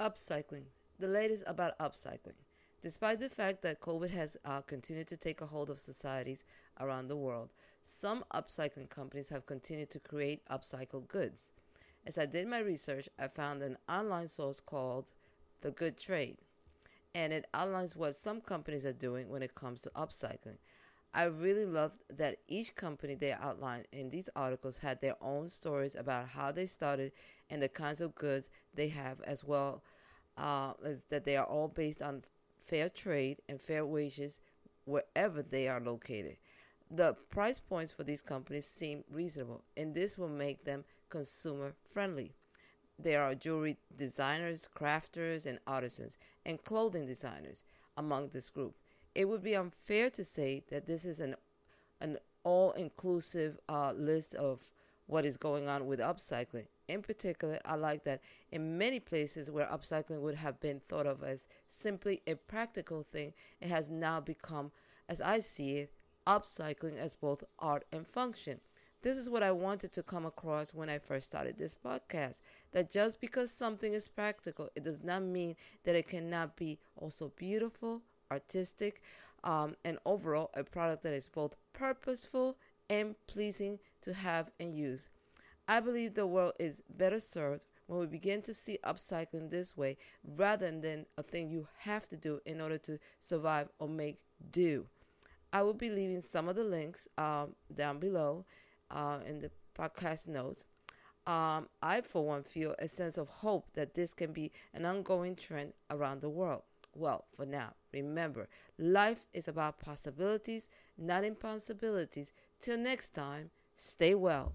Upcycling. The latest about upcycling. Despite the fact that COVID has uh, continued to take a hold of societies around the world, some upcycling companies have continued to create upcycled goods. As I did my research, I found an online source called The Good Trade, and it outlines what some companies are doing when it comes to upcycling. I really loved that each company they outlined in these articles had their own stories about how they started and the kinds of goods they have, as well uh, as that they are all based on fair trade and fair wages wherever they are located. The price points for these companies seem reasonable, and this will make them consumer friendly. There are jewelry designers, crafters, and artisans, and clothing designers among this group. It would be unfair to say that this is an an all inclusive uh, list of what is going on with upcycling. In particular, I like that in many places where upcycling would have been thought of as simply a practical thing, it has now become, as I see it, upcycling as both art and function. This is what I wanted to come across when I first started this podcast. That just because something is practical, it does not mean that it cannot be also beautiful, artistic, um, and overall a product that is both purposeful and pleasing to have and use. I believe the world is better served when we begin to see upcycling this way rather than a thing you have to do in order to survive or make do. I will be leaving some of the links um, down below uh, in the podcast notes. Um, I, for one, feel a sense of hope that this can be an ongoing trend around the world. Well, for now, remember, life is about possibilities, not impossibilities. Till next time, stay well.